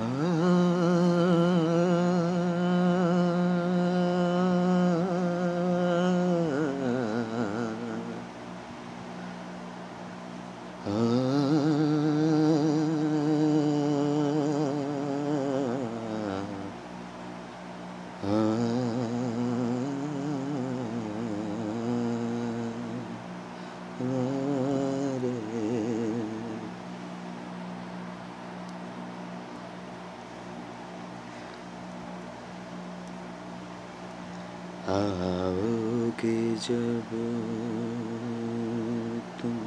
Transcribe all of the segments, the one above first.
Ah. आओगे जब तुम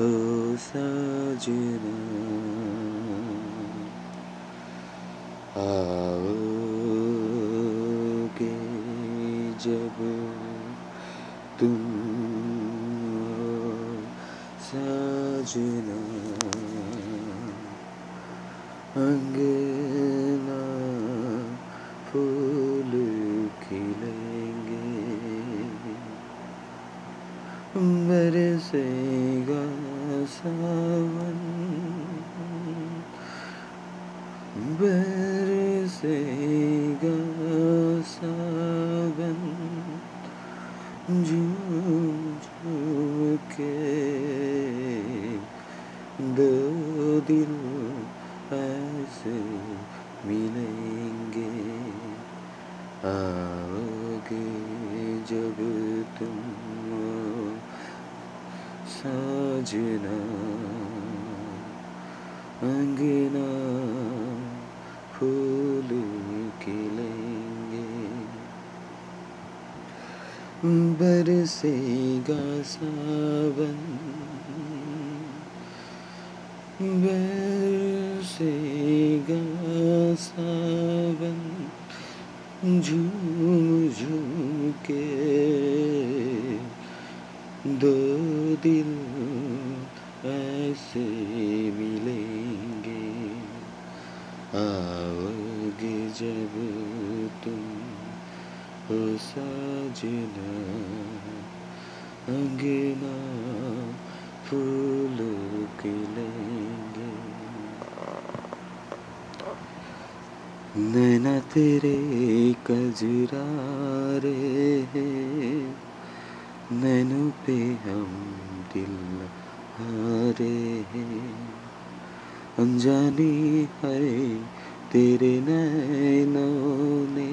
ओ सजना। आओगे जब तुम सजना। अंगना बरसेगा सावन। बरसेगा सावन। झूम झूम के दो दिल ऐसे मिलेंगे। आओगे जब तुम साजना अंगना फूल खिलेंगे। बरसेगा सावन बरसेगा सावन झूम झूम के दो दिल ऐसे मिलेंगे। आओगे जब तुम हो सजना, अंगना फूल खिलेंगे नैना तेरे कजरा रे नैनों पे हम दिल हारे अनजानी हरे तेरे नैनों ने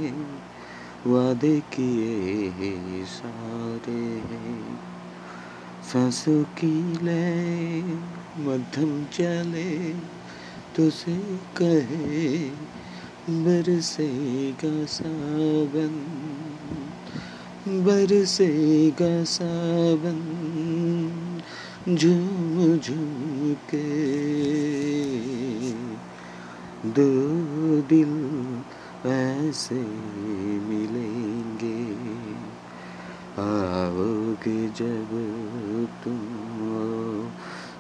वादे किए सारे। सांसों की ले मध्यम चले तुझे कहे बरसेगा सावन बरसेगा सावन झूम झूम के दो दिल ऐसे मिलेंगे, आओगे जब तुम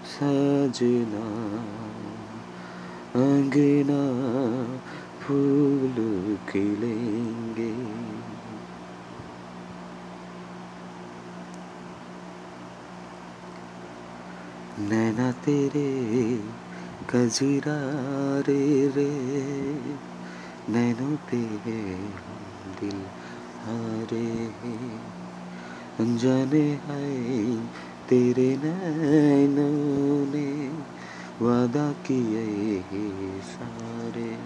सजना अंगना फूल खिलेंगे। नैना तेरे कजरा रे। रे नैनों पे दिल हारे अनजाने है तेरे नैनों ने। वादा किए सारे।